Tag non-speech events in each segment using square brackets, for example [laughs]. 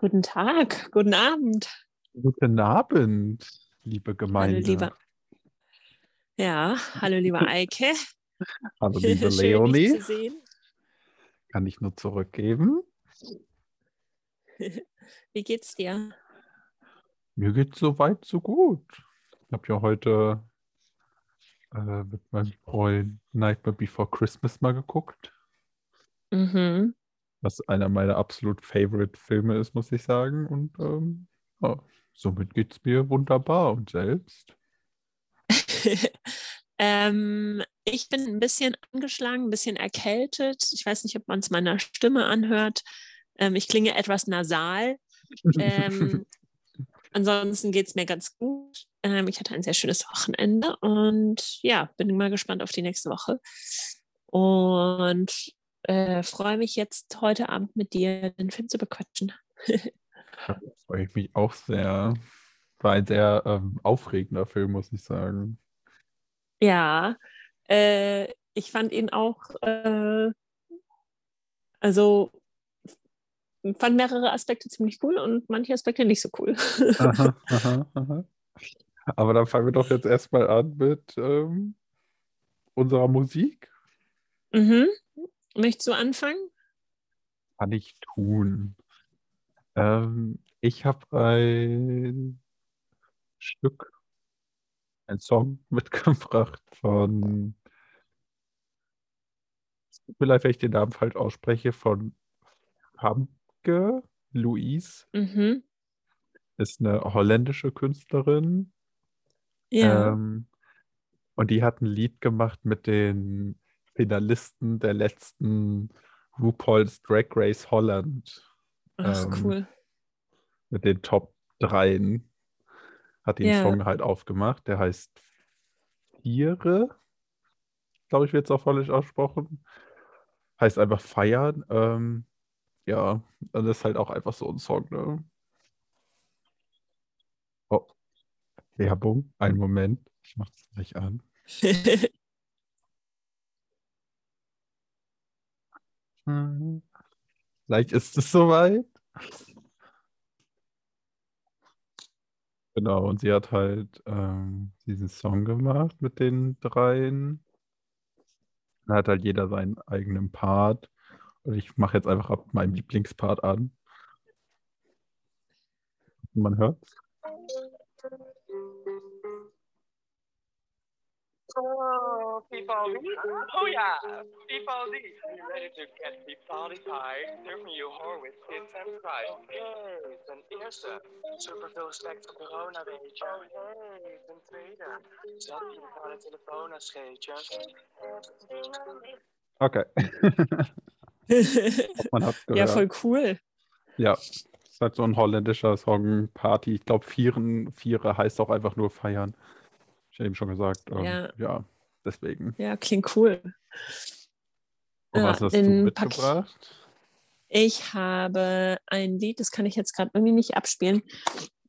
Guten Tag, guten Abend. Guten Abend, liebe Gemeinde. Hallo, lieber. Ja, hallo, lieber Eike. [laughs] Hallo, [laughs] liebe Schön, Leonie. dich zu sehen. Kann ich nur zurückgeben. [laughs] Wie geht's dir? Mir geht's soweit so gut. Ich habe ja heute äh, mit meinem Freund Nightmare Before Christmas mal geguckt, Mhm. Was einer meiner absolut favorite Filme ist, muss ich sagen. Und ähm, ja, somit geht's mir wunderbar. Und selbst? [laughs] ähm, ich bin ein bisschen angeschlagen, ein bisschen erkältet. Ich weiß nicht, ob man es meiner Stimme anhört. Ähm, ich klinge etwas nasal. Ähm, [laughs] ansonsten geht es mir ganz gut. Ähm, ich hatte ein sehr schönes Wochenende und ja, bin mal gespannt auf die nächste Woche. Und äh, freue mich jetzt heute Abend mit dir den Film zu bequatschen. Freue ich mich auch sehr. War ein sehr ähm, aufregender Film, muss ich sagen. Ja, äh, ich fand ihn auch, äh, also fand mehrere Aspekte ziemlich cool und manche Aspekte nicht so cool. Aha, [laughs] aha, aha. Aber dann fangen wir doch jetzt erstmal an mit ähm, unserer Musik. mhm. Möchtest du anfangen? Kann ich tun. Ähm, ich habe ein Stück, ein Song [laughs] mitgebracht von, es tut mir leid, wenn ich den Namen falsch ausspreche, von Famke Louise. Mhm. Ist eine holländische Künstlerin. Ja. Ähm, und die hat ein Lied gemacht mit den Finalisten der letzten RuPaul's Drag Race Holland. Ach, ähm, cool. Mit den Top 3 hat die einen Ja. Song halt aufgemacht. Der heißt Viere. Glaube ich, wird es auf Holländisch ausgesprochen. Heißt einfach feiern. Ähm, ja, das ist halt auch einfach so ein Song, ne? Oh, Werbung. Einen Moment. Ich mach das gleich an. [laughs] Vielleicht ist es soweit. Genau, und sie hat halt ähm, diesen Song gemacht mit den dreien. Dann hat halt jeder seinen eigenen Part. Und ich mache jetzt einfach ab meinem Lieblingspart an. Man hört. Oh, Vivaldi. Oh yeah, Vivaldi. You ready to get Vivaldi pie? Serving you Horwitz kids and fries. Yay, ten eerste. Superveel respect voor corona, weet je. Hey, ten tweede. Zat je naar de telefoon als scheetje? Okay. Man hat es ja, gehört. voll cool. Ja, ist halt so ein holländischer Song, Party. Ich glaube, Vieren, Viere heißt auch einfach nur feiern. Ich habe eben schon gesagt. Ähm, Ja. ja, deswegen. Ja, klingt cool. Und was hast du mitgebracht? Ich habe ein Lied, das kann ich jetzt gerade irgendwie nicht abspielen.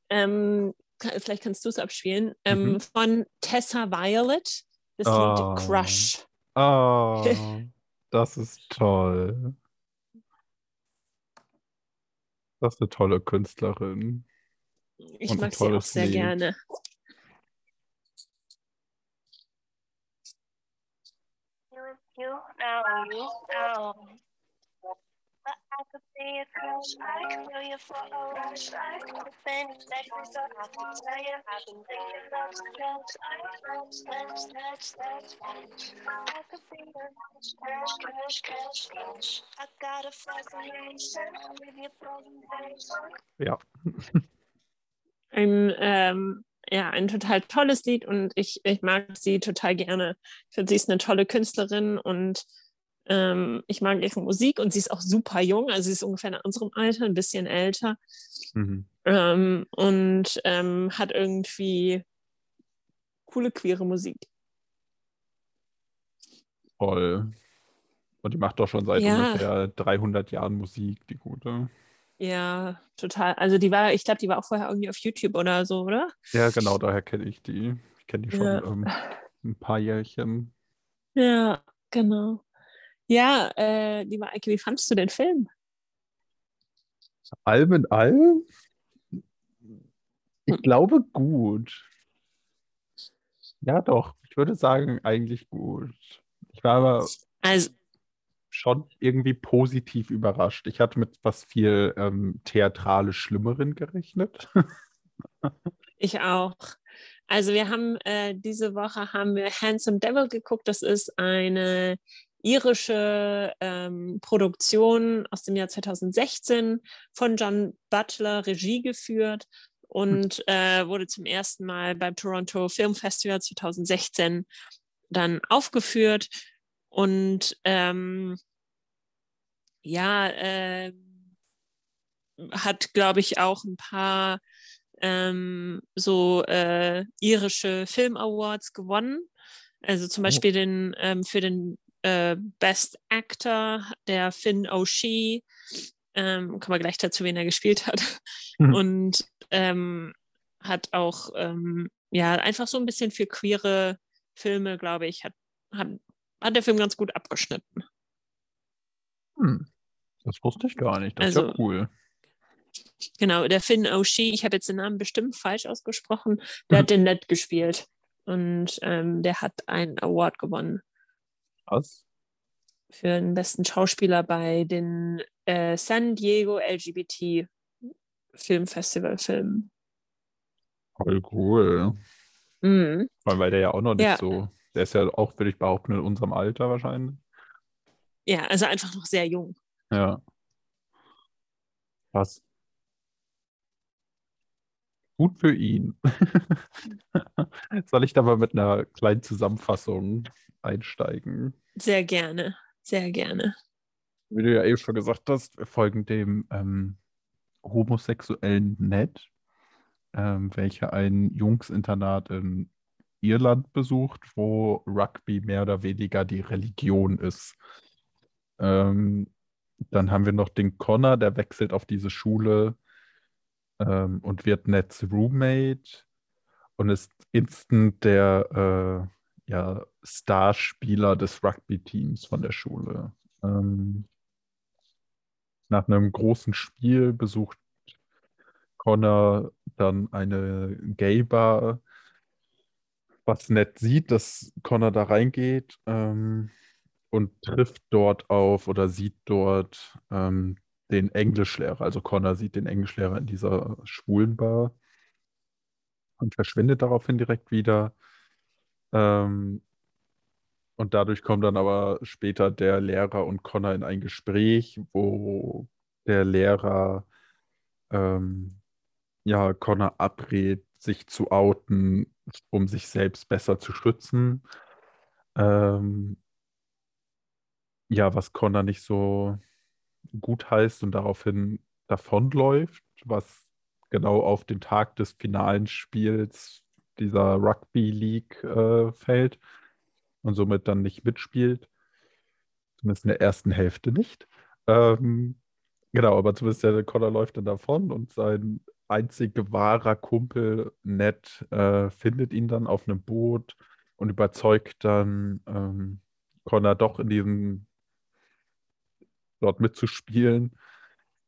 Ähm, vielleicht kannst du es abspielen. Ähm, Mhm. Von Tessa Violet, das Oh. Lied Crush. Oh, [laughs] das ist toll. Das ist eine tolle Künstlerin. Ich mag sie auch sehr Lied. gerne. You, you know, you know. But I could be a crush, I could feel you for a rush. I could been next so I can tell you I've been thinking about crush. I crush, crush, crush, crush, crush. I could be a crush, crush, crush, crush, crush. I got a fascination with your presentation. Ja, Ein, ähm, um, ja, ein total tolles Lied und ich, ich mag sie total gerne. Ich finde, sie ist eine tolle Künstlerin und ähm, ich mag ihre Musik und sie ist auch super jung. Also sie ist ungefähr in unserem Alter, ein bisschen älter. mhm. Ähm, und ähm, hat irgendwie coole queere Musik. toll. Und die macht doch schon seit Ja. ungefähr 300 Jahren Musik, die gute. Ja, total. Also die war, ich glaube, die war auch vorher irgendwie auf YouTube oder so, oder? Ja, genau, daher kenne ich die. Ich kenne die schon Ja. ähm, ein paar Jährchen. Ja, genau. Ja, äh, lieber Eike, wie fandest du den Film? Allem in allem, ich glaube gut. Ja, doch, ich würde sagen, eigentlich gut. Ich war aber Also, schon irgendwie positiv überrascht. Ich hatte mit was viel ähm, theatralisch Schlimmeren gerechnet. ich auch. Also wir haben äh, diese Woche haben wir Handsome Devil geguckt. Das ist eine irische ähm, Produktion aus dem Jahr 2016 von John Butler Regie geführt und äh, wurde zum ersten Mal beim Toronto Film Festival 2016 dann aufgeführt und ähm, ja, äh, hat, glaube ich, auch ein paar ähm, so äh, irische Film Awards gewonnen. Also zum Oh. Beispiel den, ähm, für den äh, Best Actor, der Finn O'Shea. Ähm, kommen wir gleich dazu, wen er gespielt hat. Mhm. Und ähm, hat auch ähm, ja einfach so ein bisschen für queere Filme, glaube ich, hat, hat, hat der Film ganz gut abgeschnitten. Hm, das wusste ich gar nicht. Das ist ja Also- cool. Genau, der Finn O'Shea, ich habe jetzt den Namen bestimmt falsch ausgesprochen, der hat [laughs] den Ned gespielt. Und ähm, der hat einen Award gewonnen Was? für den besten Schauspieler bei den äh, San Diego LGBT Filmfestival Filmen. Voll cool. Mhm. Weil, weil der ja auch noch nicht Ja. so, der ist ja auch, würde ich behaupten, in unserem Alter wahrscheinlich. Ja, also einfach noch sehr jung. Ja. Was? Gut für ihn. [laughs] Soll ich da mal mit einer kleinen Zusammenfassung einsteigen? Sehr gerne, sehr gerne. Wie du ja eben schon gesagt hast, wir folgen dem ähm, homosexuellen Ned, ähm, welcher ein Jungsinternat in Irland besucht, wo Rugby mehr oder weniger die Religion ist. Ähm, dann haben wir noch den Connor, der wechselt auf diese Schule ähm, und wird Neds Roommate und ist instant der äh, ja, Starspieler des Rugby-Teams von der Schule. Ähm, nach einem großen Spiel besucht Connor dann eine Gay-Bar, was nett sieht, dass Connor da reingeht ähm, und trifft dort auf oder sieht dort ähm, den Englischlehrer. Also Connor sieht den Englischlehrer in dieser schwulen Bar und verschwindet daraufhin direkt wieder. Ähm, und dadurch kommt dann aber später der Lehrer und Connor in ein Gespräch, wo der Lehrer ähm, ja Connor abrät, sich zu outen, um sich selbst besser zu schützen. Ähm, ja, was Connor nicht so gut heißt und daraufhin davonläuft, was genau auf den Tag des finalen Spiels dieser Rugby League äh, fällt und somit dann nicht mitspielt. Zumindest in der ersten Hälfte nicht. Ähm, genau, aber zumindest der Connor läuft dann davon und sein einzig wahrer Kumpel Ned äh, findet ihn dann auf einem Boot und überzeugt dann ähm, Connor doch in diesem dort mitzuspielen,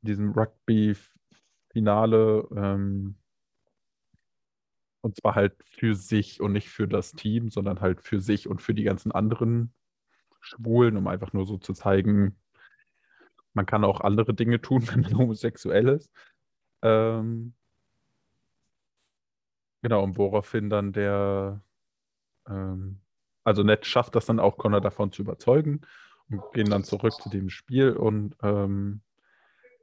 in diesem Rugby-Finale. Ähm, und zwar halt für sich und nicht für das Team, sondern halt für sich und für die ganzen anderen Schwulen, um einfach nur so zu zeigen, man kann auch andere Dinge tun, [laughs] wenn man homosexuell ist. Ähm, genau, und woraufhin dann der, ähm, also Ned schafft das dann auch, Connor davon zu überzeugen und gehen dann zurück zu dem Spiel und ähm,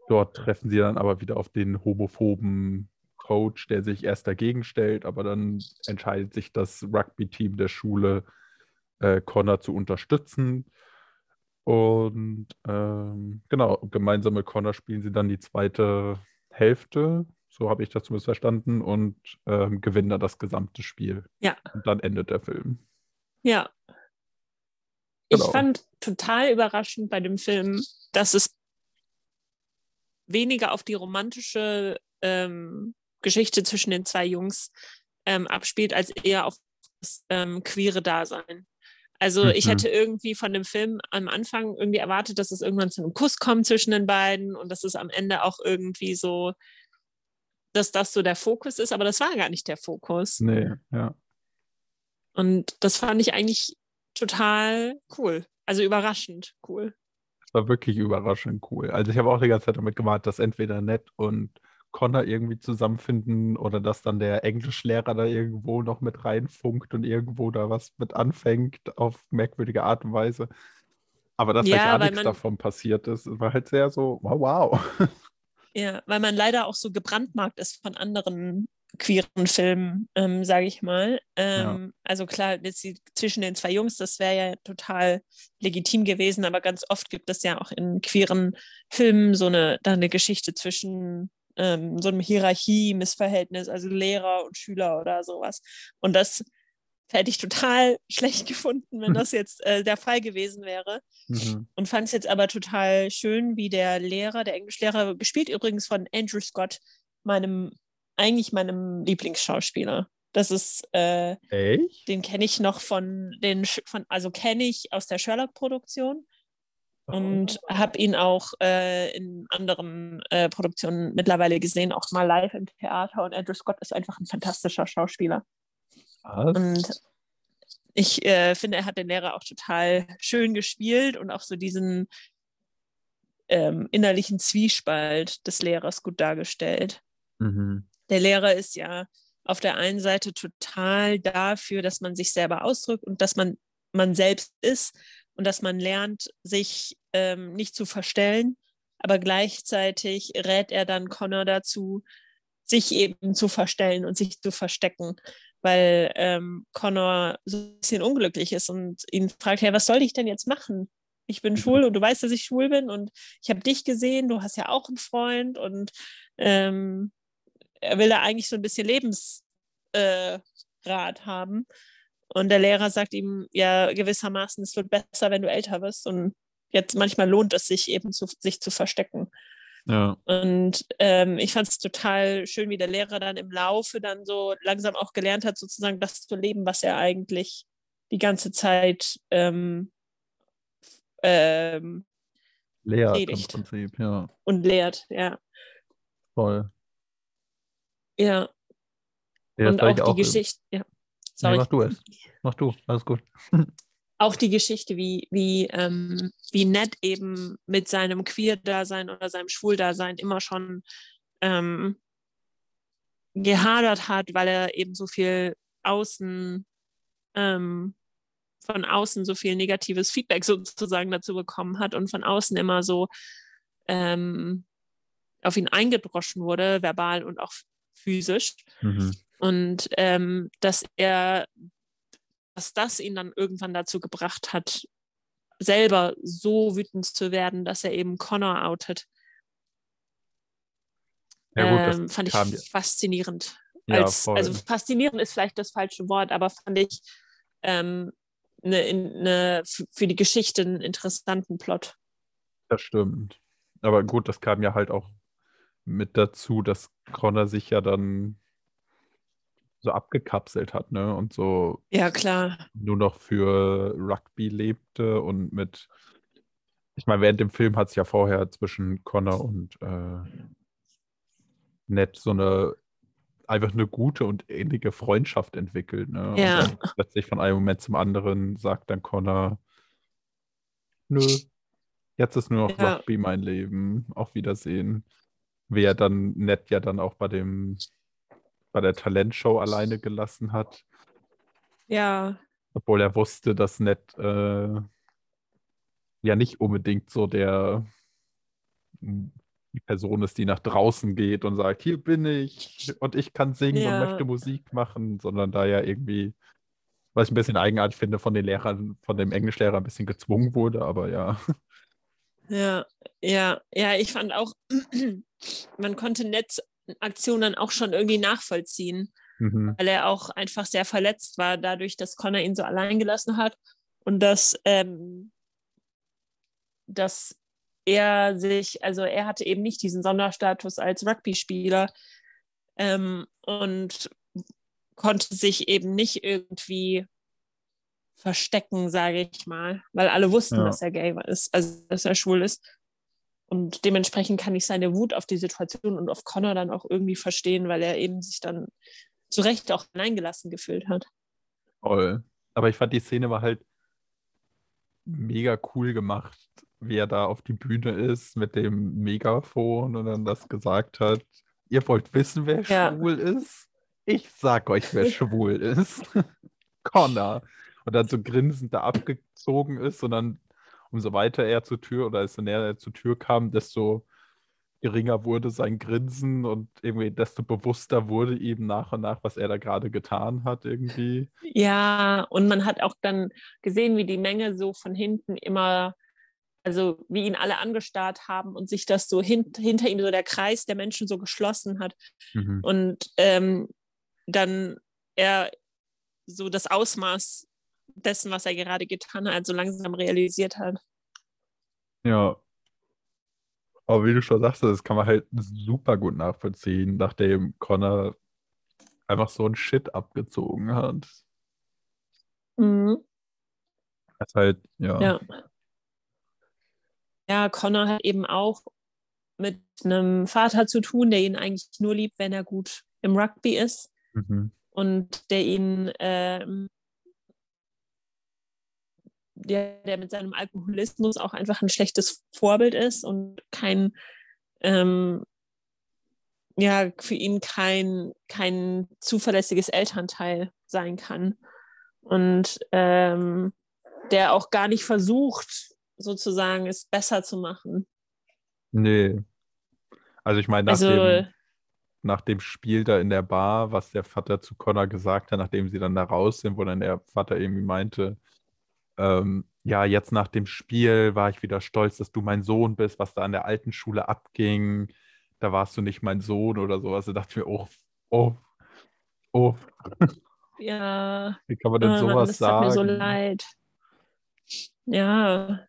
dort treffen sie dann aber wieder auf den homophoben Coach, der sich erst dagegen stellt, aber dann entscheidet sich das Rugby-Team der Schule, äh, Connor zu unterstützen. Und ähm, genau, gemeinsam mit Connor spielen sie dann die zweite Hälfte, so habe ich das zumindest verstanden, und ähm, gewinnen dann das gesamte Spiel. Ja. Und dann endet der Film. Ja. Ich Genau. fand total überraschend bei dem Film, dass es weniger auf die romantische ähm, Geschichte zwischen den zwei Jungs ähm, abspielt, als eher auf das ähm, queere Dasein. Also ich Mhm. hätte irgendwie von dem Film am Anfang irgendwie erwartet, dass es irgendwann zu einem Kuss kommt zwischen den beiden und dass es am Ende auch irgendwie so, dass das so der Fokus ist, aber das war gar nicht der Fokus. Nee, ja. Und das fand ich eigentlich total cool. Also überraschend cool. Das war wirklich überraschend cool. Also ich habe auch die ganze Zeit damit gewartet, dass entweder Ned und Connor irgendwie zusammenfinden oder dass dann der Englischlehrer da irgendwo noch mit reinfunkt und irgendwo da was mit anfängt auf merkwürdige Art und Weise. Aber dass Ja, da gar nichts man- davon passiert ist, war halt sehr so, wow, wow. [laughs] Ja, weil man leider auch so gebrandmarkt ist von anderen queeren Filmen, ähm, sage ich mal. Ähm, Also klar, jetzt die, zwischen den zwei Jungs, das wäre ja total legitim gewesen, aber ganz oft gibt es ja auch in queeren Filmen so eine, da eine Geschichte zwischen ähm, so einem Hierarchie-Missverhältnis, also Lehrer und Schüler oder sowas. Und das hätte ich total [laughs] schlecht gefunden, wenn [laughs] das jetzt äh, der Fall gewesen wäre Mhm. und fand es jetzt aber total schön, wie der Lehrer, der Englischlehrer, gespielt übrigens von Andrew Scott, meinem, eigentlich meinem Lieblingsschauspieler. Das ist, äh, den kenne ich noch von den, von, also kenne ich aus der Sherlock-Produktion und habe ihn auch äh, in anderen äh, Produktionen mittlerweile gesehen, auch mal live im Theater. Und Andrew Scott ist einfach ein fantastischer Schauspieler. Was? Und ich äh, finde, er hat den Lehrer auch total schön gespielt und auch so diesen ähm, innerlichen Zwiespalt des Lehrers gut dargestellt. Mhm. Der Lehrer ist ja auf der einen Seite total dafür, dass man sich selber ausdrückt und dass man man selbst ist und dass man lernt, sich ähm, nicht zu verstellen, aber gleichzeitig rät er dann Connor dazu, sich eben zu verstellen und sich zu verstecken, weil ähm, Connor so ein bisschen unglücklich ist und ihn fragt, hey, was soll ich denn jetzt machen? Ich bin schwul und du weißt, dass ich schwul bin und ich habe dich gesehen, du hast ja auch einen Freund und ähm, er will da eigentlich so ein bisschen Lebensrat äh, haben. Und der Lehrer sagt ihm ja gewissermaßen, es wird besser, wenn du älter wirst. Und jetzt manchmal lohnt es sich eben, zu, sich zu verstecken. Ja. Und ähm, ich fand es total schön, wie der Lehrer dann im Laufe dann so langsam auch gelernt hat, sozusagen das zu leben, was er eigentlich die ganze Zeit ähm, ähm, Lehrt im Predigt. Prinzip, ja. und lehrt. Ja, Voll. ja. Ja, das und auch die auch, Geschichte. Ja. Nee, Sorry. mach du es. Mach du, alles gut. [laughs] auch die Geschichte, wie, wie, ähm, wie Ned eben mit seinem Queer-Dasein oder seinem Schwul-Dasein immer schon ähm, gehadert hat, weil er eben so viel außen, ähm, von außen so viel negatives Feedback sozusagen dazu bekommen hat und von außen immer so ähm, auf ihn eingedroschen wurde, verbal und auch physisch. Mhm. Und ähm, dass er, dass das ihn dann irgendwann dazu gebracht hat, selber so wütend zu werden, dass er eben Connor outet. Ja, gut, das ähm, fand ich faszinierend. Ja, Als, also faszinierend ist vielleicht das falsche Wort, aber fand ich ähm, ne, ne, für die Geschichte einen interessanten Plot. Das stimmt. Aber gut, das kam ja halt auch mit dazu, dass Connor sich ja dann so abgekapselt hat, ne? Und so Ja, klar. nur noch für Rugby lebte und mit, ich meine, während dem Film hat es ja vorher zwischen Connor und äh, Ned so eine einfach eine gute und innige Freundschaft entwickelt, ne? Und Ja. dann plötzlich von einem Moment zum anderen sagt dann Connor, nö, jetzt ist nur noch Ja. Rugby mein Leben, auf Wiedersehen. Wie er dann Ned ja dann auch bei dem, bei der Talentshow alleine gelassen hat. Ja, Obwohl er wusste, dass Ned äh, ja nicht unbedingt so der die Person ist, die nach draußen geht und sagt, hier bin ich und ich kann singen Ja. und möchte Musik machen, sondern da ja irgendwie, was ich ein bisschen eigenartig finde, von den Lehrern, von dem Englischlehrer ein bisschen gezwungen wurde, aber ja. Ja, ja, ja, ich fand auch, [clears throat] man konnte Netzaktionen auch schon irgendwie nachvollziehen, Mhm. weil er auch einfach sehr verletzt war, dadurch, dass Connor ihn so allein gelassen hat und dass, ähm, dass er sich, also er hatte eben nicht diesen Sonderstatus als Rugby-Spieler ähm, und konnte sich eben nicht irgendwie verstecken, sage ich mal, weil alle wussten, Ja. dass er gay ist, also dass er schwul ist. Und dementsprechend kann ich seine Wut auf die Situation und auf Connor dann auch irgendwie verstehen, weil er eben sich dann zu Recht auch hineingelassen gefühlt hat. Toll. Aber ich fand, die Szene war halt mega cool gemacht, wie er da auf die Bühne ist mit dem Megafon und dann das gesagt hat. Ihr wollt wissen, wer Ja. schwul ist? Ich sag euch, wer [laughs] schwul ist. [laughs] Connor. Und dann so grinsend da abgezogen ist und dann umso weiter er zur Tür oder desto näher er zur Tür kam, desto geringer wurde sein Grinsen und irgendwie desto bewusster wurde ihm nach und nach, was er da gerade getan hat irgendwie. Ja, und man hat auch dann gesehen, wie die Menge so von hinten immer, also wie ihn alle angestarrt haben und sich das so hint, hinter ihm so der Kreis der Menschen so geschlossen hat. Mhm. Und ähm, dann er so das Ausmaß dessen, was er gerade getan hat, so langsam realisiert hat. Ja. Aber wie du schon sagst, das kann man halt super gut nachvollziehen, nachdem Connor einfach so ein Shit abgezogen hat. Mhm. Das ist halt, ja. Ja. Ja, Connor hat eben auch mit einem Vater zu tun, der ihn eigentlich nur liebt, wenn er gut im Rugby ist Mhm. und der ihn, ähm, der, der mit seinem Alkoholismus auch einfach ein schlechtes Vorbild ist und kein, ähm, ja, für ihn kein, kein zuverlässiges Elternteil sein kann. Und ähm, der auch gar nicht versucht, sozusagen es besser zu machen. Nee. Also ich meine, nach Also, dem, nach dem Spiel da in der Bar, was der Vater zu Connor gesagt hat, nachdem sie dann da raus sind, wo dann der Vater irgendwie meinte, ähm, ja, jetzt nach dem Spiel war ich wieder stolz, dass du mein Sohn bist, was da an der alten Schule abging. Da warst du nicht mein Sohn oder sowas. Da dachte ich mir, oh, oh, oh, ja, wie kann man denn Ah, sowas das sagen? tat mir so leid. Ja,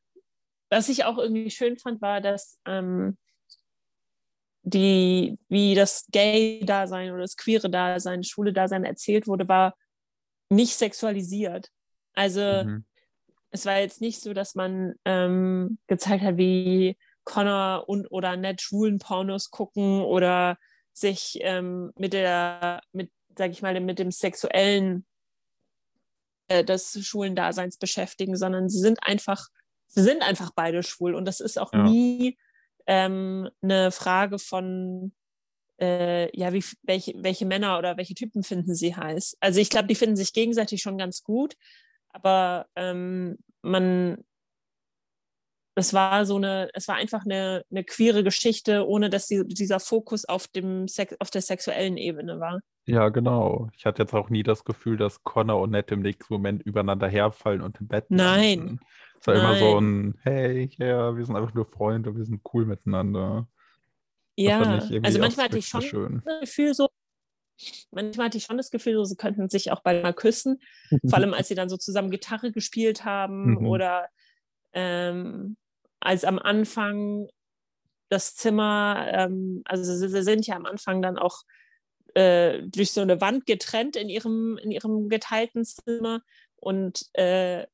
was ich auch irgendwie schön fand, war, dass ähm, die, wie das Gay-Dasein oder das queere Dasein, schwule Dasein erzählt wurde, war nicht sexualisiert. Also Mhm. Es war jetzt nicht so, dass man ähm, gezeigt hat, wie Connor und oder Ned schwulen Pornos gucken oder sich ähm, mit der, mit, sag ich mal, mit dem sexuellen äh, des schwulen Daseins beschäftigen, sondern sie sind einfach, sie sind einfach beide schwul und das ist auch Ja. nie ähm, eine Frage von äh, ja, wie, welche, welche Männer oder welche Typen finden sie heiß. Also ich glaube, die finden sich gegenseitig schon ganz gut, aber ähm, man, es war so eine, es war einfach eine, eine queere Geschichte, ohne dass die, dieser Fokus auf dem Sex, auf der sexuellen Ebene war. Ja, genau. Ich hatte jetzt auch nie das Gefühl, dass Connor und Ned im nächsten Moment übereinander herfallen und im Bett Nein. landen. Es war immer so Nein. ein, hey, ja, wir sind einfach nur Freunde, wir sind cool miteinander. Ja, also manchmal hatte ich schon schön. das Gefühl so, manchmal hatte ich schon das Gefühl, so, sie könnten sich auch bald mal küssen. [laughs] Vor allem, als sie dann so zusammen Gitarre gespielt haben Mhm. oder ähm, als am Anfang das Zimmer, ähm, also sie, sie sind ja am Anfang dann auch äh, durch so eine Wand getrennt in ihrem, in ihrem geteilten Zimmer und äh,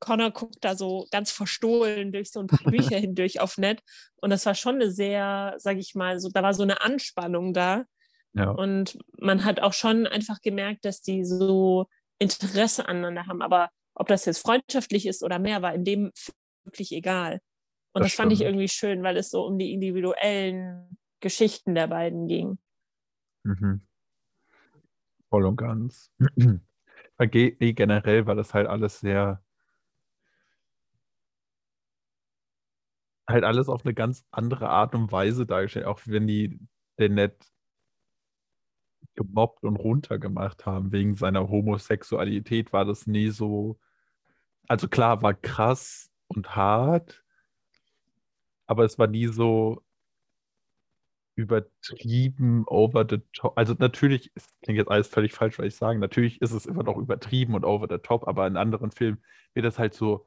Connor guckt da so ganz verstohlen durch so ein paar [laughs] Bücher hindurch auf Ned und das war schon eine sehr, sag ich mal, so, da war so eine Anspannung da Ja, und man hat auch schon einfach gemerkt, dass die so Interesse aneinander haben. Aber ob das jetzt freundschaftlich ist oder mehr, war in dem wirklich egal. Und Das das, fand ich irgendwie schön, weil es so um die individuellen Geschichten der beiden ging. mhm. Voll und ganz. [clears throat] Nee, generell war das halt alles sehr, halt alles auf eine ganz andere Art und Weise dargestellt. Auch wenn die den Ned gemobbt und runtergemacht haben wegen seiner Homosexualität, war das nie so. Also klar, war krass und hart, aber es war nie so übertrieben over the top. Also natürlich, es klingt jetzt alles völlig falsch, was ich sage. Natürlich ist es immer noch übertrieben und over the top, aber in anderen Filmen wird das halt so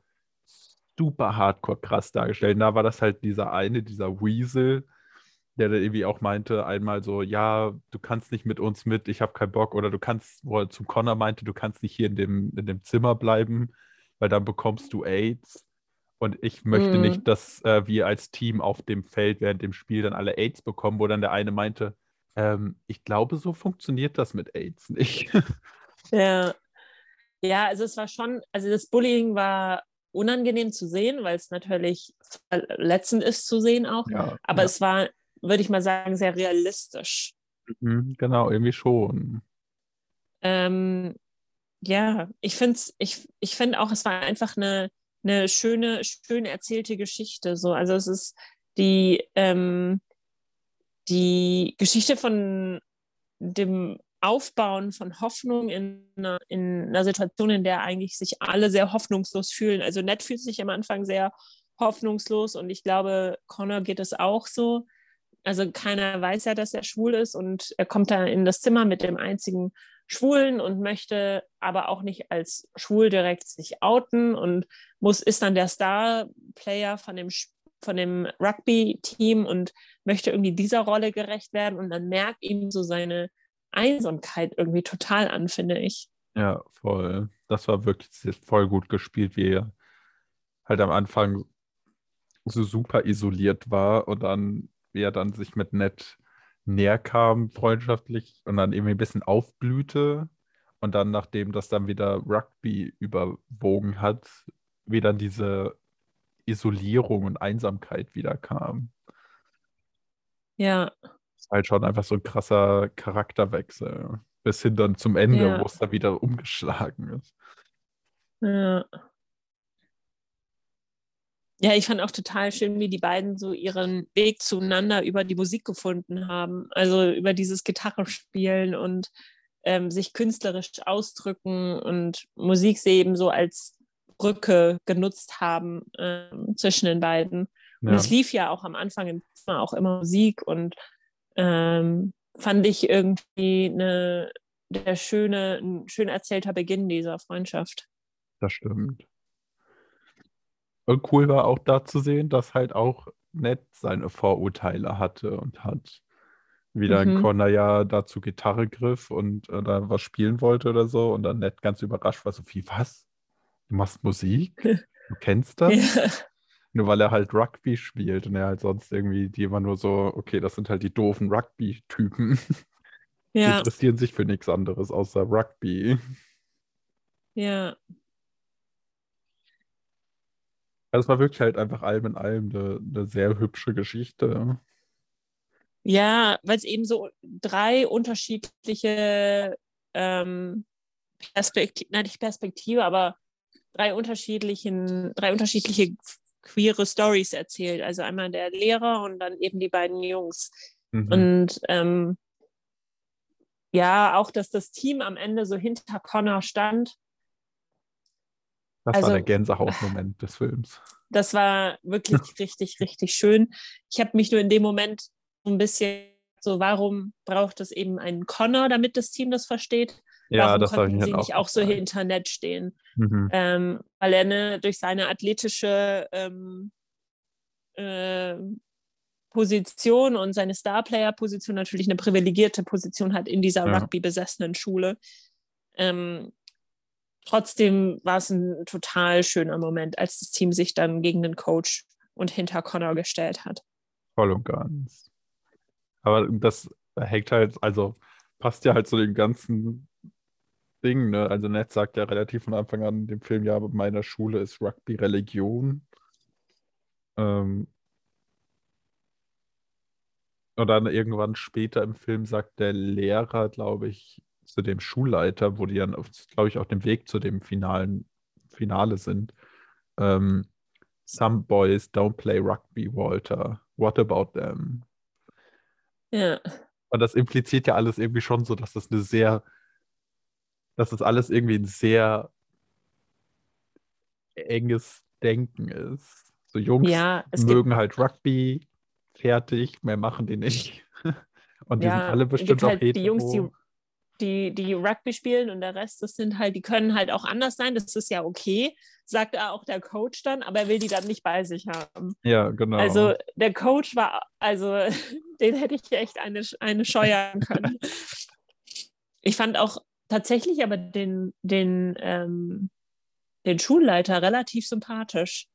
super hardcore krass dargestellt. Und da war das halt dieser eine, dieser Weasel, der dann irgendwie auch meinte, einmal so, ja, du kannst nicht mit uns mit, ich habe keinen Bock, oder du kannst, wo er zum Connor meinte, du kannst nicht hier in dem, in dem Zimmer bleiben, weil dann bekommst du AIDS. Und ich möchte Mhm. nicht, dass äh, wir als Team auf dem Feld während dem Spiel dann alle AIDS bekommen, wo dann der eine meinte, ähm, ich glaube, so funktioniert das mit AIDS nicht. [laughs] Ja. Ja, also es war schon, also das Bullying war unangenehm zu sehen, weil es natürlich verletzend ist zu sehen auch. ja, Aber ja. es war, würde ich mal sagen, sehr realistisch. Mhm, genau, irgendwie schon. Ähm, ja, ich finde ich, ich find auch, es war einfach eine, eine schöne, schön erzählte Geschichte. So. Also es ist die, ähm, die Geschichte von dem Aufbauen von Hoffnung in einer, in einer Situation, in der eigentlich sich alle sehr hoffnungslos fühlen. Also Ned fühlt sich am Anfang sehr hoffnungslos und ich glaube, Connor geht es auch so. Also keiner weiß ja, dass er schwul ist und er kommt da in das Zimmer mit dem einzigen Schwulen und möchte aber auch nicht als schwul direkt sich outen und muss ist dann der Star-Player von dem von dem Rugby-Team und möchte irgendwie dieser Rolle gerecht werden und dann merkt ihm so seine Einsamkeit irgendwie total an, finde ich. Ja, voll. Das war wirklich voll gut gespielt, wie er halt am Anfang so super isoliert war und dann, wie er dann sich mit Ned näher kam, freundschaftlich und dann irgendwie ein bisschen aufblühte und dann, nachdem das dann wieder Rugby überwogen hat, wie dann diese Isolierung und Einsamkeit wieder kam. Ja, ist halt schon einfach so ein krasser Charakterwechsel. Bis hin dann zum Ende, Ja. wo es dann wieder umgeschlagen ist. ja. Ja, ich fand auch total schön, wie die beiden so ihren Weg zueinander über die Musik gefunden haben. Also über dieses Gitarrespielen und ähm, sich künstlerisch ausdrücken und Musik sie eben so als Brücke genutzt haben ähm, zwischen den beiden. Und Ja. es lief ja auch am Anfang im Zimmer auch immer Musik und ähm, fand ich irgendwie eine, der schöne, ein schön erzählter Beginn dieser Freundschaft. Das stimmt. Und cool war auch da zu sehen, dass halt auch Ned seine Vorurteile hatte und hat. Wie dann Mhm. Connor ja da zur Gitarre griff und äh, da was spielen wollte oder so und dann Ned ganz überrascht war, so wie, was? Du machst Musik? [laughs] Du kennst das? Ja, Nur weil er halt Rugby spielt und er halt sonst irgendwie die immer nur so, okay, das sind halt die doofen Rugby-Typen. [laughs] Die ja, interessieren sich für nichts anderes außer Rugby. ja, Also es war wirklich halt einfach allem in allem eine, eine sehr hübsche Geschichte. ja, weil es eben so drei unterschiedliche ähm, Perspektive, nein, nicht Perspektive, aber drei unterschiedlichen, drei unterschiedliche queere Stories erzählt. Also einmal der Lehrer und dann eben die beiden Jungs. Mhm. Und ähm, ja, auch, dass das Team am Ende so hinter Connor stand, Das also- war der Gänsehautmoment des Films. das war wirklich [laughs] richtig, richtig schön. Ich habe mich nur in dem Moment so ein bisschen so, warum braucht es eben einen Connor, damit das Team das versteht? Ja, warum das ich konnten mir sie halt nicht auch auch so hinter Ned stehen? Mhm. Ähm, weil er ne, durch seine athletische ähm, ähm, Position und seine Starplayer-Position natürlich eine privilegierte Position hat in dieser Ja. Rugby-besessenen Schule. Ähm, trotzdem war es ein total schöner Moment, als das Team sich dann gegen den Coach und hinter Connor gestellt hat. Voll und ganz. Aber das hängt halt, also passt ja halt zu dem ganzen Ding, ne? Also Ned sagt ja relativ von Anfang an in dem Film, ja, in meiner Schule ist Rugby Religion. Ähm, und dann irgendwann später im Film sagt der Lehrer, glaube ich, zu dem Schulleiter, wo die dann, glaube ich, auf dem Weg zu dem finalen Finale sind. Ähm, Some boys don't play rugby, Walter. What about them? Ja, Und das impliziert ja alles irgendwie schon so, dass das eine sehr, dass das alles irgendwie ein sehr enges Denken ist. So Jungs ja mögen halt Rugby, fertig, mehr machen die nicht. [laughs] Und die sind Ja, alle es bestimmt auch halt die Jungs, die, hetero. Die, die Rugby spielen und der Rest, das sind halt, die können halt auch anders sein. Das ist ja okay, sagt auch der Coach dann, aber er will die dann nicht bei sich haben. Ja, genau. Also der Coach war, also [laughs] den hätte ich echt eine, eine scheuern [laughs] können. ich fand auch tatsächlich aber den, den, ähm, den Schulleiter relativ sympathisch.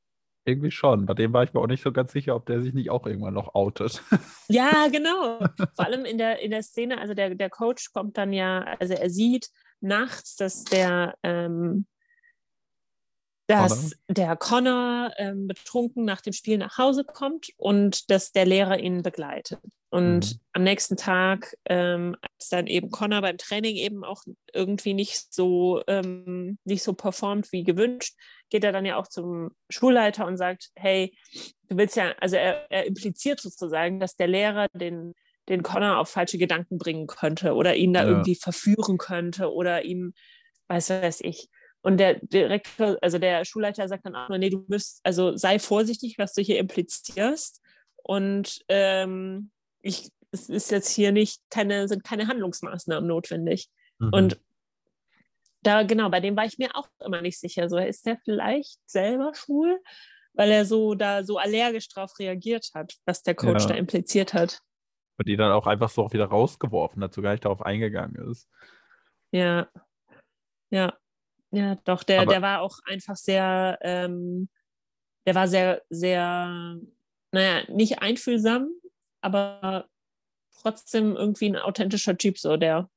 Irgendwie schon. Bei dem war ich mir auch nicht so ganz sicher, ob der sich nicht auch irgendwann noch outet. [laughs] Ja, genau. Vor allem in der, in der Szene, also der, der Coach kommt dann ja, also er sieht nachts, dass der, ähm, dass der Connor ähm, betrunken nach dem Spiel nach Hause kommt und dass der Lehrer ihn begleitet. Und Mhm. am nächsten Tag, ähm, als dann eben Connor beim Training eben auch irgendwie nicht so, ähm, nicht so performt wie gewünscht, geht er dann ja auch zum Schulleiter und sagt, hey, du willst ja, also er, er impliziert sozusagen, dass der Lehrer den, den Connor auf falsche Gedanken bringen könnte oder ihn da Ja. irgendwie verführen könnte oder ihm, weiß weiß ich. Und der Direktor, also der Schulleiter sagt dann auch nur, nee, du musst, also sei vorsichtig, was du hier implizierst. Und ähm, ich, es ist jetzt hier nicht keine, sind keine Handlungsmaßnahmen notwendig. Mhm. Und da, genau, bei dem war ich mir auch immer nicht sicher. So, ist der vielleicht selber schwul? Weil er so da so allergisch drauf reagiert hat, was der Coach Ja. da impliziert hat. Und die dann auch einfach so auch wieder rausgeworfen hat, so gar nicht darauf eingegangen ist. Ja. Ja. Ja, doch, der, Aber- der war auch einfach sehr, ähm, der war sehr, sehr, naja, nicht einfühlsam, aber trotzdem irgendwie ein authentischer Typ, so der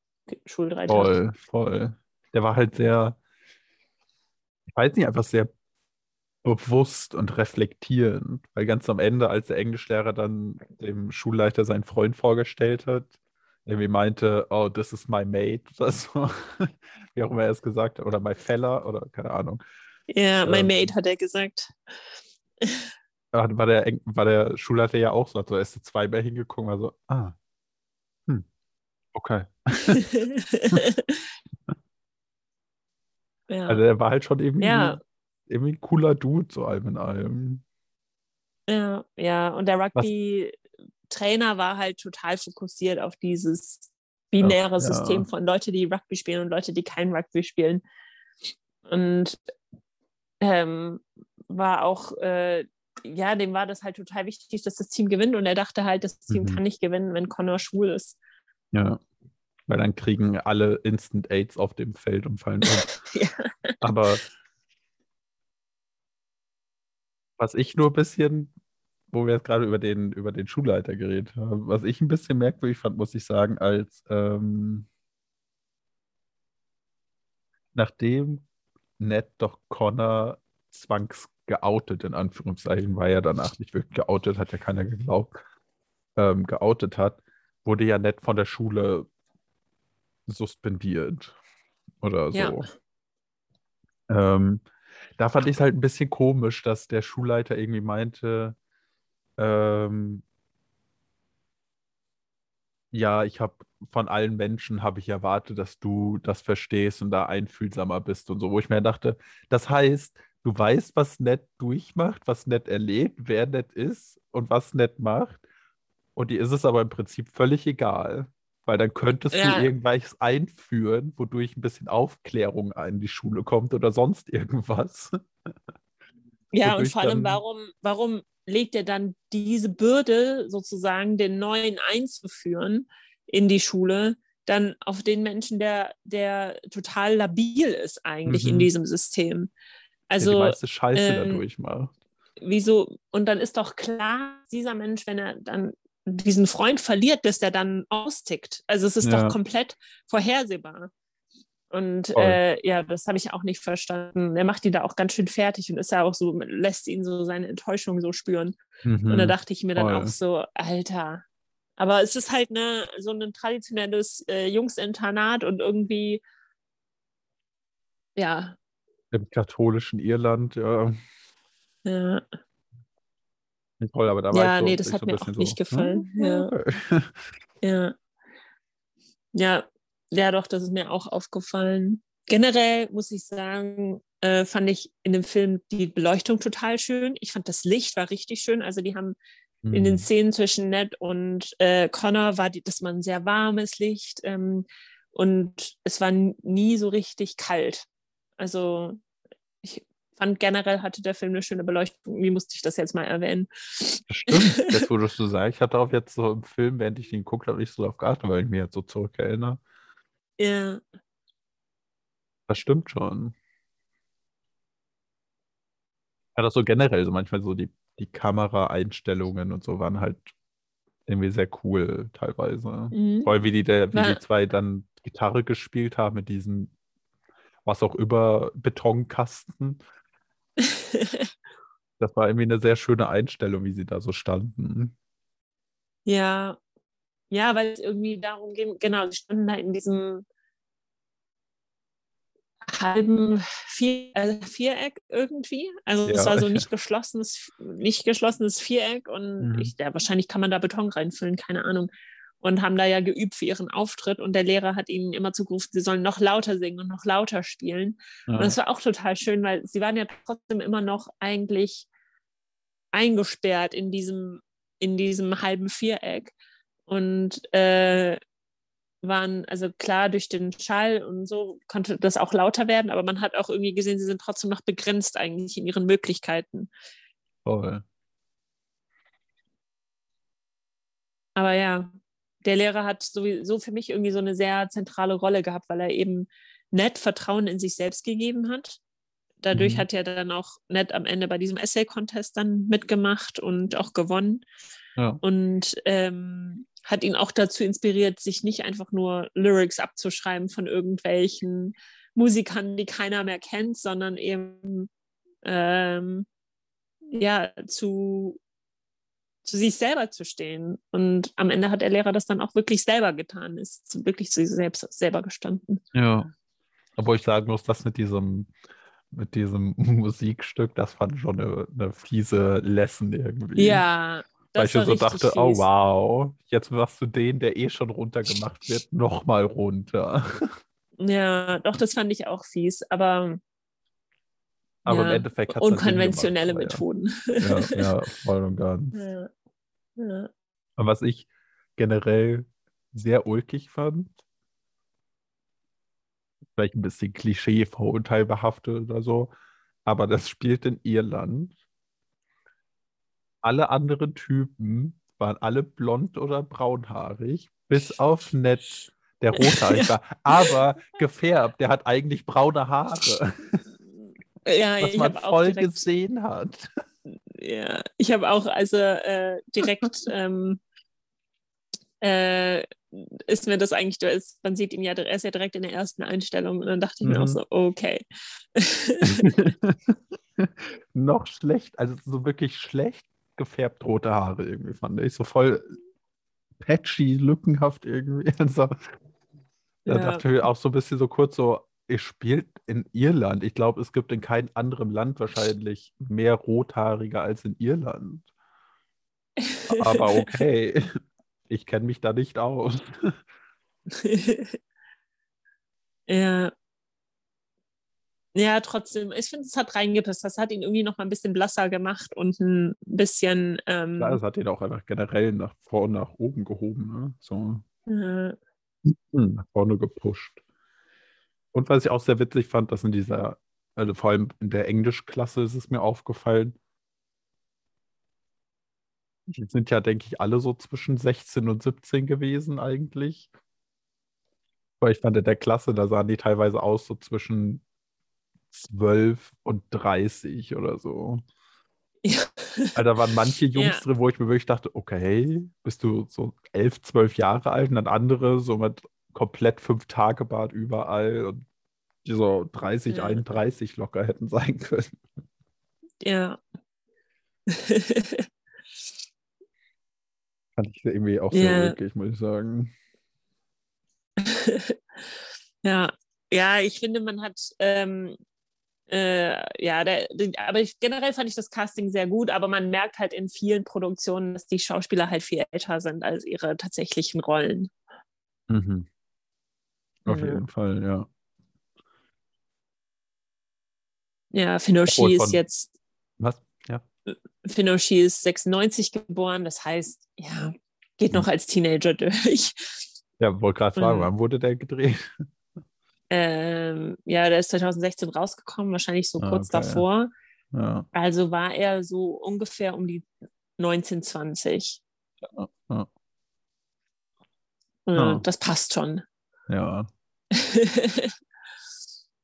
Schulreiter. Voll, voll. Der war halt sehr, ich weiß nicht, einfach sehr bewusst und reflektierend. Weil ganz am Ende, als der Englischlehrer dann dem Schulleiter seinen Freund vorgestellt hat, irgendwie meinte, oh, this is my mate [laughs] oder so, wie auch immer er es gesagt hat, oder my fella oder keine Ahnung. Ja, mein Ähm, Mate hat er gesagt. War war der, war der Schulleiter ja auch so, hat so erst zweimal hingeguckt, war so, ah, hm, okay. [laughs] ja. Also der war halt schon irgendwie, Ja. irgendwie ein cooler Dude, so allem in allem. Ja, ja, und der Rugby-Trainer war halt total fokussiert auf dieses binäre ja. System von Leute, die Rugby spielen und Leute, die kein Rugby spielen. Und ähm, war auch, äh, ja, dem war das halt total wichtig, dass das Team gewinnt und er dachte halt, das Team Mhm. kann nicht gewinnen, wenn Connor schwul ist. Ja. Weil dann kriegen alle Instant AIDS auf dem Feld und fallen um. [laughs] Ja. Aber was ich nur ein bisschen, wo wir jetzt gerade über den, über den Schulleiter geredet haben, was ich ein bisschen merkwürdig fand, muss ich sagen, als ähm, nachdem Ned doch Connor zwangs geoutet, in Anführungszeichen, war er danach nicht wirklich geoutet, hat ja keiner geglaubt, ähm, geoutet hat, wurde ja Ned von der Schule suspendiert oder so. Ja. Ähm, da fand ich es halt ein bisschen komisch, dass der Schulleiter irgendwie meinte, ähm, ja, ich habe von allen Menschen habe ich erwartet, dass du das verstehst und da einfühlsamer bist und so, wo ich mir dachte, das heißt, du weißt, was Ned durchmacht, was Ned erlebt, wer Ned ist und was Ned macht. Und dir ist es aber im Prinzip völlig egal, weil dann könntest Ja. du irgendwas einführen, wodurch ein bisschen Aufklärung in die Schule kommt oder sonst irgendwas. Ja, [laughs] und vor allem, warum, warum legt er dann diese Bürde, sozusagen den Neuen einzuführen in die Schule, dann auf den Menschen, der, der total labil ist eigentlich in Mhm. diesem System? der die Also, meiste Scheiße ähm, dadurch macht. wieso, und dann ist doch klar, dieser Mensch, wenn er dann diesen Freund verliert, dass der dann austickt. Also es ist Ja. doch komplett vorhersehbar. Und äh, ja, das habe ich auch nicht verstanden. Er macht ihn da auch ganz schön fertig und ist ja auch so, lässt ihn so seine Enttäuschung so spüren. Und da Mhm. dachte ich mir dann voll. auch so, Alter. Aber es ist halt ne, so ein traditionelles äh, Jungsinternat und irgendwie, ja, Im katholischen Irland, ja. ja, Toll, aber da war Ja, ich so, nee, das hat so mir auch nicht so, gefallen, hm, ja. Ja. Ja, ja, doch, das ist mir auch aufgefallen. Generell muss ich sagen, äh, fand ich in dem Film die Beleuchtung total schön. Ich fand das Licht war richtig schön. Also die haben in den Hm. Szenen zwischen Ned und äh, Connor war die, das war ein sehr warmes Licht ähm, und es war nie so richtig kalt. Also ich fand generell hatte der Film eine schöne Beleuchtung. Wie musste ich das jetzt mal erwähnen? Das stimmt, [laughs] jetzt wo du es so sagst. Ich habe darauf jetzt so im Film, während ich ihn geguckt habe, nicht so drauf geachtet, weil ich mich jetzt so zurückerinnere. Ja, Das stimmt schon. Ja, das so generell, so manchmal so die, die Kameraeinstellungen und so waren halt irgendwie sehr cool teilweise. Mhm. Vor allem, wie die, der, wie War- die zwei dann Gitarre gespielt haben mit diesem, was auch über Betonkasten. [laughs] Das war irgendwie eine sehr schöne Einstellung, wie sie da so standen. Ja, ja, weil es irgendwie darum ging, genau, sie standen da in diesem halben Vier, äh, Viereck irgendwie. Also es Ja. war so [laughs] nicht geschlossenes, nicht geschlossenes Viereck und Mhm. ich, ja, wahrscheinlich kann man da Beton reinfüllen, keine Ahnung. Und haben da ja geübt für ihren Auftritt und der Lehrer hat ihnen immer zugerufen, sie sollen noch lauter singen und noch lauter spielen. Und das war auch total schön, weil sie waren ja trotzdem immer noch eigentlich eingesperrt in diesem, in diesem halben Viereck. Und äh, waren, also klar, durch den Schall und so konnte das auch lauter werden, aber man hat auch irgendwie gesehen, sie sind trotzdem noch begrenzt eigentlich in ihren Möglichkeiten. Voll. Aber ja, der Lehrer hat sowieso für mich irgendwie so eine sehr zentrale Rolle gehabt, weil er eben nett Vertrauen in sich selbst gegeben hat. Dadurch Mhm. hat er dann auch nett am Ende bei diesem Essay-Contest dann mitgemacht und auch gewonnen. Ja. Und ähm, hat ihn auch dazu inspiriert, sich nicht einfach nur Lyrics abzuschreiben von irgendwelchen Musikern, die keiner mehr kennt, sondern eben ähm, ja zu, zu sich selber zu stehen. Und am Ende hat der Lehrer das dann auch wirklich selber getan, ist wirklich zu sich selbst selber gestanden. Ja. Obwohl ich sagen muss, das mit diesem, mit diesem [laughs] Musikstück, das fand ich schon eine, eine fiese Lesson irgendwie. Ja, Weil ich so dachte, oh fies. wow, jetzt machst du den, der eh schon runtergemacht wird, nochmal runter. [laughs] Ja, doch, das fand ich auch fies, aber Aber im Ja, Endeffekt hat es unkonventionelle Methoden. Ja, ja, [laughs] voll und ganz. Ja. Ja. Und was ich generell sehr ulkig fand, vielleicht ein bisschen Klischee, vorurteilbehaftet oder so, aber das spielt in Irland. Alle anderen Typen waren alle blond oder braunhaarig, bis auf Ned, der rothaarig [laughs] war, aber gefärbt. Der hat eigentlich braune Haare, Ja, [laughs] was ich man voll direkt, gesehen hat. ja, ich habe auch also äh, direkt [laughs] ähm, äh, ist mir das eigentlich, ist, man sieht ihn ja, er ist ja direkt in der ersten Einstellung und dann dachte ich mir auch Mhm. so, okay. Noch schlecht, also so wirklich schlecht gefärbt rote Haare irgendwie fand ich. So voll patchy, lückenhaft irgendwie. [laughs] Also, da Ja. dachte ich auch so ein bisschen so kurz so, ihr spielt in Irland. Ich glaube, es gibt in keinem anderen Land wahrscheinlich mehr Rothaarige als in Irland. [laughs] Aber okay, ich kenne mich da nicht aus. [laughs] ja. Ja, trotzdem, ich finde, es hat reingepasst. Das hat ihn irgendwie noch mal ein bisschen blasser gemacht und ein bisschen, ähm, Klar, das hat ihn auch einfach generell nach vorne, nach oben gehoben. Ne? So. äh, Hm, nach vorne gepusht. Und was ich auch sehr witzig fand, dass in dieser, also vor allem in der Englischklasse ist es mir aufgefallen, die sind ja, denke ich, alle so zwischen 16 und 17 gewesen eigentlich. Weil ich fand, in der Klasse, da sahen die teilweise aus so zwischen 12 und 30 oder so. ja. Also da waren manche [laughs] Jungs Ja. drin, wo ich mir wirklich dachte, okay, bist du so 11, 12 Jahre alt und dann andere so mit komplett fünf Tage Bart überall und die so 30, Ja. 31 locker hätten sein können. ja. [laughs] Fand ich irgendwie auch sehr Ja. wirklich, muss ich sagen. [laughs] ja, ja, ich finde, man hat, ähm, äh, ja, der, aber ich, generell fand ich das Casting sehr gut, aber man merkt halt in vielen Produktionen, dass die Schauspieler halt viel älter sind als ihre tatsächlichen Rollen. Mhm. Auf Ja. jeden Fall, ja. Ja, Finoshi ist jetzt, Was? Ja. Finoshi ist 96 geboren, das heißt, ja, geht noch als Teenager [laughs] durch. Ja, wollte gerade fragen, Mhm. wann wurde der gedreht? Ähm, ja, der ist 2016 rausgekommen, wahrscheinlich so Ah, kurz okay. davor. Ja. Also war er so ungefähr um die 19, 20. Ja, ja. Äh, Ah. Das passt schon. ja. [laughs]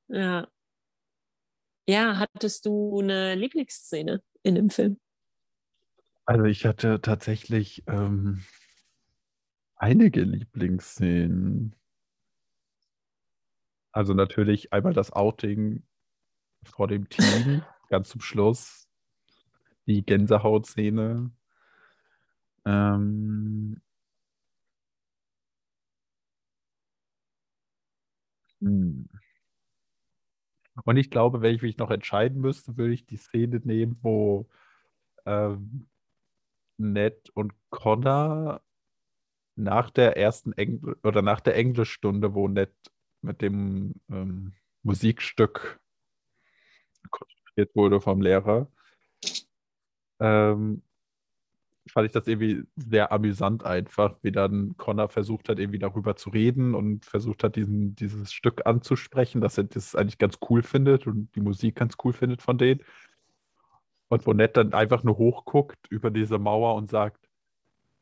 ja. ja, hattest du eine Lieblingsszene in dem Film? Also ich hatte tatsächlich ähm, einige Lieblingsszenen. Also natürlich einmal das Outing vor dem Team, [laughs] ganz zum Schluss. Die Gänsehautszene. Ähm, hm. Und ich glaube, wenn ich mich noch entscheiden müsste, würde ich die Szene nehmen, wo ähm, Ned und Connor nach der ersten Engl oder nach der Englischstunde, wo Ned mit dem ähm, Musikstück konzentriert wurde vom Lehrer, ähm, fand ich das irgendwie sehr amüsant einfach, wie dann Connor versucht hat, irgendwie darüber zu reden und versucht hat, diesen, dieses Stück anzusprechen, dass er das eigentlich ganz cool findet und die Musik ganz cool findet von denen. Und wo Ned dann einfach nur hochguckt über diese Mauer und sagt,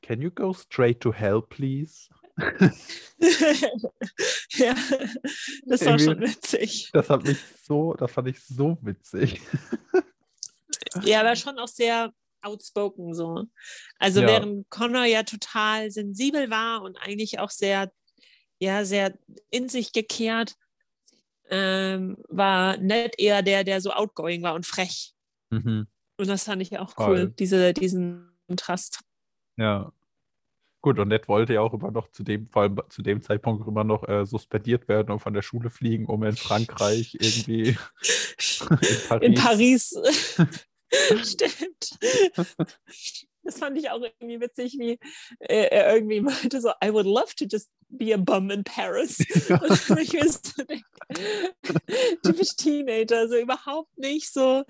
Can you go straight to hell, please? [laughs] ja, das war schon witzig. Das hat mich so, das fand ich so witzig. [laughs] ja, aber schon auch sehr outspoken so. Also Ja. während Connor ja total sensibel war und eigentlich auch sehr, ja, sehr in sich gekehrt, ähm, war Ned eher der, der so outgoing war und frech. Mhm. Und das fand ich auch cool, diese, diesen Kontrast. Ja. Gut, und Ned wollte ja auch immer noch zu dem, vor allem zu dem Zeitpunkt immer noch äh, suspendiert werden und von der Schule fliegen, um in Frankreich irgendwie [laughs] in Paris. In Paris. [laughs] Stimmt. Das fand ich auch irgendwie witzig, wie äh, er irgendwie meinte so, I would love to just be a bum in Paris. [laughs] Und ich mir so denke, typisch Teenager, so überhaupt nicht so,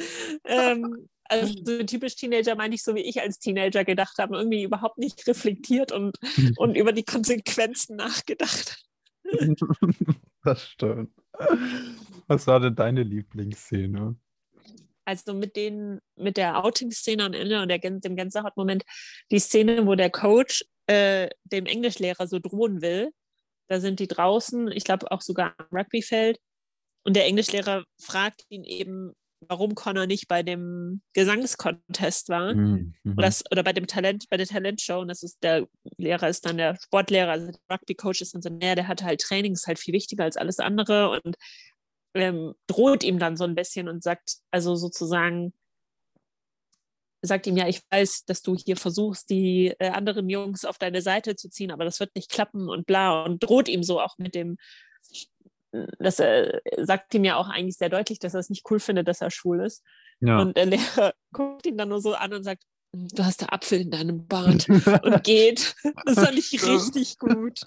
ähm, also so typisch Teenager meine ich so, wie ich als Teenager gedacht habe, irgendwie überhaupt nicht reflektiert und, [laughs] und über die Konsequenzen nachgedacht. [laughs] Das stimmt. Was war denn deine Lieblingsszene? also mit den, mit der Outing-Szene am Ende und der, dem Gänsehaut-Moment, die Szene, wo der Coach äh, dem Englischlehrer so drohen will. Da sind die draußen, ich glaube auch sogar am Rugbyfeld. Und der Englischlehrer fragt ihn eben, warum Connor nicht bei dem Gesangskontest war. Mhm. Oder, das, oder bei dem Talent, bei der Talentshow, und das ist der Lehrer ist dann der Sportlehrer, also der Rugby-Coach ist dann so, naja, der hatte halt Training, ist halt viel wichtiger als alles andere und ähm, droht ihm dann so ein bisschen und sagt, also sozusagen, sagt ihm, ja, ich weiß, dass du hier versuchst, die äh, anderen Jungs auf deine Seite zu ziehen, aber das wird nicht klappen und bla und droht ihm so auch mit dem, das äh, sagt ihm ja auch eigentlich sehr deutlich, dass er es nicht cool findet, dass er schwul ist. Ja. Und der Lehrer [laughs] guckt ihn dann nur so an und sagt, du hast da Apfel in deinem Bart und geht. [laughs] Das fand ich richtig gut.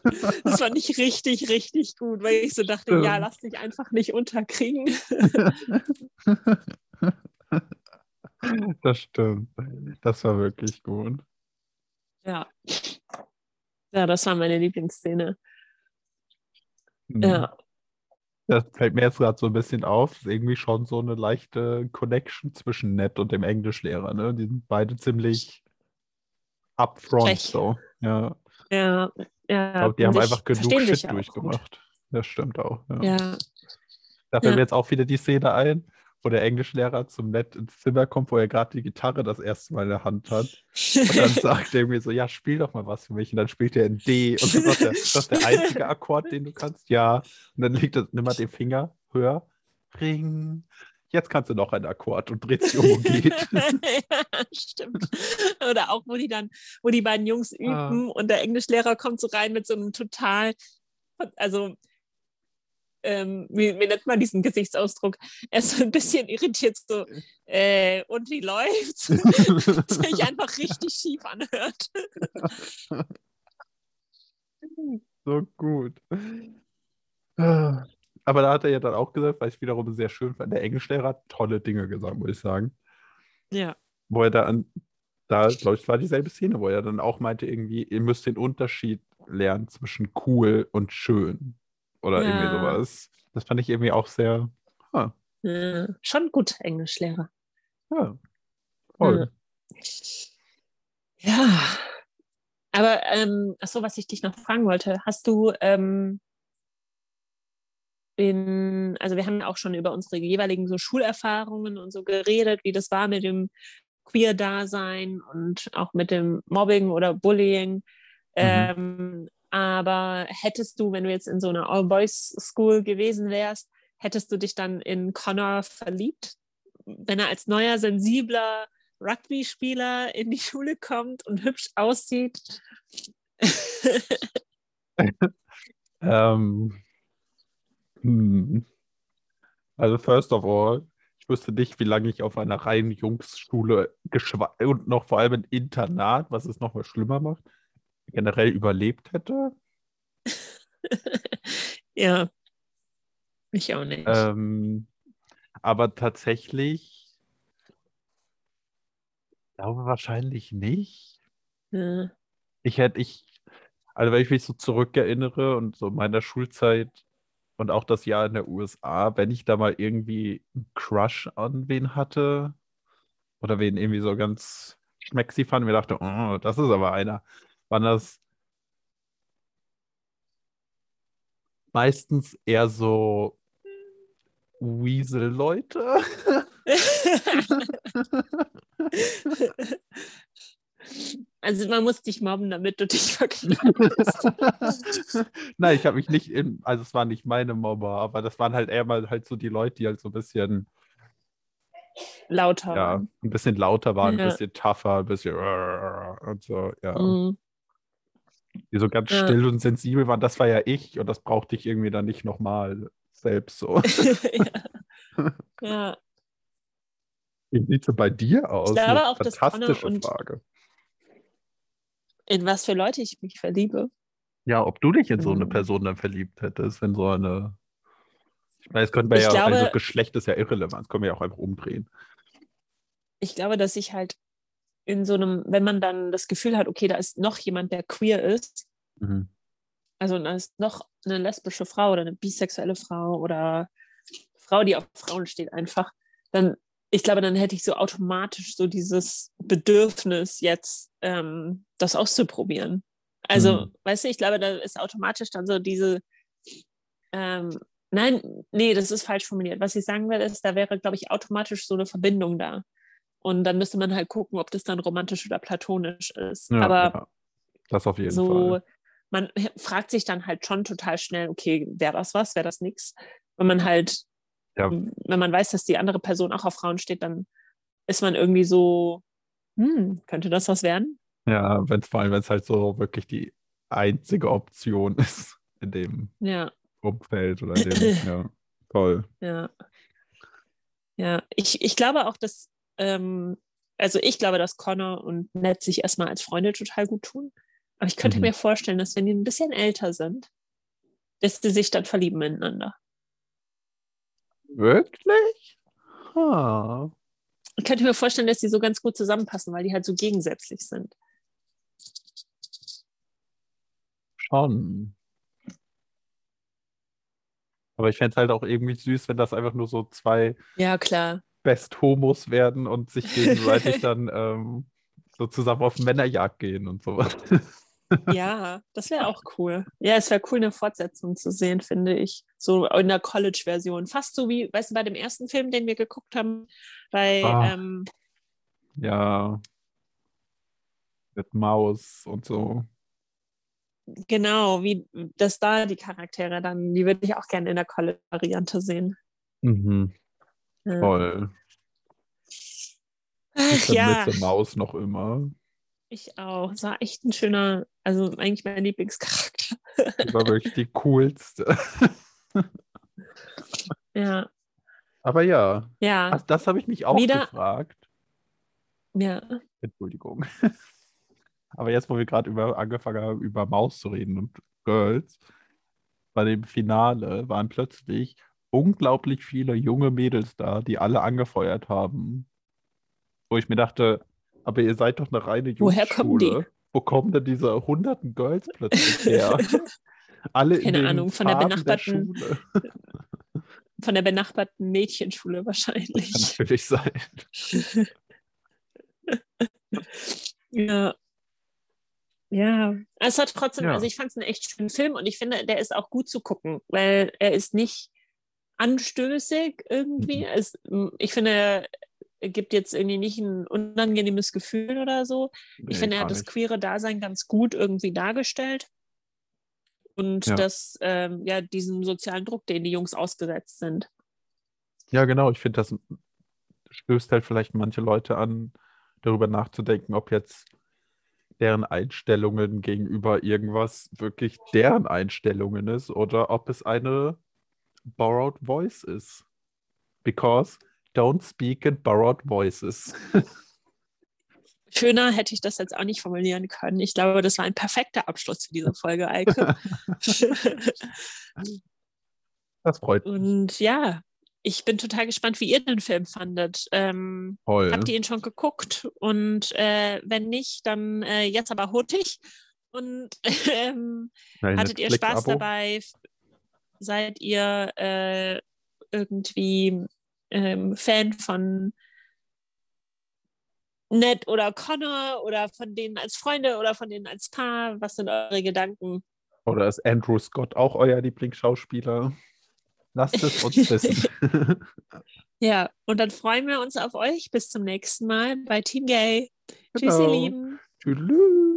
Das fand ich richtig, richtig gut, weil ich so dachte, ja, Stimmt. lass dich einfach nicht unterkriegen. [laughs] Das stimmt. Das war wirklich gut. Ja. Ja, das war meine Lieblingsszene. Mhm. Ja. Das fällt mir jetzt gerade so ein bisschen auf. Das ist irgendwie schon so eine leichte Connection zwischen Ned und dem Englischlehrer. Ne? Die sind beide ziemlich upfront Frech. so. Ja. Ja, ja. Ich glaube, die haben einfach genug Shit auch gut. durchgemacht. Das stimmt auch. Ja. Ja, Da fällt mir jetzt auch wieder die Szene ein, wo der Englischlehrer zum Ned ins Zimmer kommt, wo er gerade die Gitarre das erste Mal in der Hand hat. Und dann [laughs] sagt er irgendwie so, ja, spiel doch mal was für mich. Und dann spielt er in D. Und dann sagt er, das ist der einzige Akkord, den du kannst. Ja. Und dann legt er, nimm mal den Finger höher. Ring. Jetzt kannst du noch einen Akkord und dreht sich um und [laughs] geht. ja, stimmt. Oder auch, wo die dann, wo die beiden Jungs Ah. üben und der Englischlehrer kommt so rein mit so einem total, also ähm, wie, wie nennt man diesen Gesichtsausdruck? Er ist so ein bisschen irritiert, so, äh, und wie läuft's? [laughs] [laughs] sich einfach richtig schief anhört. so gut. Aber da hat er ja dann auch gesagt, weil ich wiederum sehr schön fand, der Englischlehrer hat tolle Dinge gesagt, muss ich sagen. Ja. wo er dann, da glaube ich, war dieselbe Szene, wo er dann auch meinte, irgendwie, ihr müsst den Unterschied lernen zwischen cool und schön. Oder irgendwie Ja. sowas. Das fand ich irgendwie auch sehr, ah, Ja, schon gut, Englischlehrer. ja, toll. Ja. Aber, ähm, achso, was ich dich noch fragen wollte, hast du, ähm, in, also wir haben auch schon über unsere jeweiligen so Schulerfahrungen und so geredet, wie das war mit dem Queer-Dasein und auch mit dem Mobbing oder Bullying. Ähm, aber hättest du, wenn du jetzt in so einer All-Boys-School gewesen wärst, hättest du dich dann in Connor verliebt, wenn er als neuer, sensibler Rugby-Spieler in die Schule kommt und hübsch aussieht? [laughs] Ähm, hm. Also first of all, ich wüsste nicht, wie lange ich auf einer reinen Jungsschule und noch vor allem ein Internat, was es noch mal schlimmer macht, generell überlebt hätte. [laughs] ja. Ich auch nicht. Ähm, aber tatsächlich, glaube wahrscheinlich nicht. Ja. Ich hätte, ich, also wenn ich mich so zurückerinnere und so meiner Schulzeit und auch das Jahr in der USA, wenn ich da mal irgendwie einen Crush an wen hatte oder wen irgendwie so ganz schmexy fand, mir dachte, oh, das ist aber einer, waren das meistens eher so Weasel-Leute. [laughs] Also man muss dich mobben, damit du dich verkleidest. [laughs] Nein, ich habe mich nicht in, also es waren nicht meine Mobber, aber das waren halt eher mal halt so die Leute, die halt so ein bisschen, Lauter. ja, waren. ein bisschen lauter waren, ein Ja. bisschen tougher, ein bisschen und so, ja. Mhm. Die so ganz Ja. still und sensibel waren, das war ja ich und das brauchte ich irgendwie dann nicht nochmal selbst so. [laughs] ja. [laughs] ja. Wie sieht es bei dir aus? glaube Eine auch, fantastische und- Frage. In was für Leute ich mich verliebe. Ja, ob du dich in so eine Mhm. Person dann verliebt hättest, wenn so eine. Ich meine, es könnte man Ich ja, also glaube- Geschlecht ist ja irrelevant, das können wir ja auch einfach umdrehen. Ich glaube, dass ich halt in so einem, wenn man dann das Gefühl hat, okay, da ist noch jemand, der queer ist, Mhm. also da ist noch eine lesbische Frau oder eine bisexuelle Frau oder Frau, die auf Frauen steht einfach, dann, ich glaube, dann hätte ich so automatisch so dieses Bedürfnis jetzt, ähm, das auszuprobieren. Also, Hm. weißt du, ich glaube, da ist automatisch dann so diese, ähm, nein, nee, das ist falsch formuliert. Was ich sagen will, ist, da wäre, glaube ich, automatisch so eine Verbindung da. Und dann müsste man halt gucken, ob das dann romantisch oder platonisch ist. Ja, Aber ja, das auf jeden so, Fall. man fragt sich dann halt schon total schnell, okay, wäre das was, wäre das nix? Wenn man halt, Ja. wenn man weiß, dass die andere Person auch auf Frauen steht, dann ist man irgendwie so, hm, könnte das was werden? Ja, wenn vor allem, wenn es halt so wirklich die einzige Option [laughs] ist in dem Ja, Umfeld oder in dem, [clears throat] ja, toll. ja. Ja, ich, ich glaube auch, dass, ähm, also ich glaube, dass Connor und Ned sich erstmal als Freunde total gut tun. Aber ich könnte Mhm. mir vorstellen, dass wenn die ein bisschen älter sind, dass sie sich dann verlieben ineinander. Wirklich? Ha. Ich könnte mir vorstellen, dass die so ganz gut zusammenpassen, weil die halt so gegensätzlich sind. Schon. Aber ich fände es halt auch irgendwie süß, wenn das einfach nur so zwei Ja, klar. Best-Homos werden und sich gegenseitig [laughs] dann ähm, so zusammen auf Männerjagd gehen und sowas. [laughs] Ja, das wäre auch cool. Ja, es wäre cool, eine Fortsetzung zu sehen, finde ich. So in der College-Version. Fast so wie, weißt du, bei dem ersten Film, den wir geguckt haben, bei, Ah. ähm, Ja. Mit Maus und so. genau, wie das da die Charaktere dann, die würde ich auch gerne in der College-Variante sehen. Mhm. Ja. Toll. Ach Ich ja, vermisse Maus noch immer. ich auch. Es war echt ein schöner, also eigentlich mein Lieblingscharakter. Die war wirklich die coolste. [laughs] Ja, Aber ja, ja, also das habe ich mich auch Wieder- gefragt. ja. Entschuldigung. [laughs] Aber jetzt, wo wir gerade über angefangen haben, über Maus zu reden und Girls, bei dem Finale waren plötzlich unglaublich viele junge Mädels da, die alle angefeuert haben. Wo ich mir dachte, aber ihr seid doch eine reine Woher kommen die? Wo kommen denn diese hunderten Girls plötzlich her? [laughs] Alle in Keine den Ahnung, von der benachbarten- Schule. [laughs] Von der benachbarten Mädchenschule Kann wahrscheinlich. natürlich sein. [laughs] Ja. Ja, es hat trotzdem, Ja. also ich fand es einen echt schönen Film und ich finde, der ist auch gut zu gucken, weil er ist nicht, anstößig irgendwie. Mhm. Es, ich finde, er gibt jetzt irgendwie nicht ein unangenehmes Gefühl oder so. Ich Nee, finde, er hat das queere Dasein ganz gut irgendwie dargestellt. Und Ja. das, ähm, ja, diesem sozialen Druck, den die Jungs ausgesetzt sind. Ja, genau. Ich finde, das stößt halt vielleicht manche Leute an, darüber nachzudenken, ob jetzt deren Einstellungen gegenüber irgendwas wirklich deren Einstellungen ist oder ob es eine borrowed voice ist. Because don't speak in borrowed voices. Schöner hätte ich das jetzt auch nicht formulieren können. Ich glaube, das war ein perfekter Abschluss für diese Folge, Eike. [laughs] Das freut mich Und ja, ich bin total gespannt, wie ihr den Film fandet. Ähm, voll. habt ihr ihn schon geguckt? Und äh, wenn nicht, dann äh, jetzt aber hurtig. Und [laughs] ähm, hattet ihr Spaß dabei? Seid ihr äh, irgendwie ähm, Fan von Ned oder Connor oder von denen als Freunde oder von denen als Paar? Was sind eure Gedanken? Oder ist Andrew Scott auch euer Lieblingsschauspieler? Lasst es uns [laughs] wissen. Ja, und dann freuen wir uns auf euch. Bis zum nächsten Mal bei Team Gay. Tschüss, ihr Genau. Lieben. Tschüss.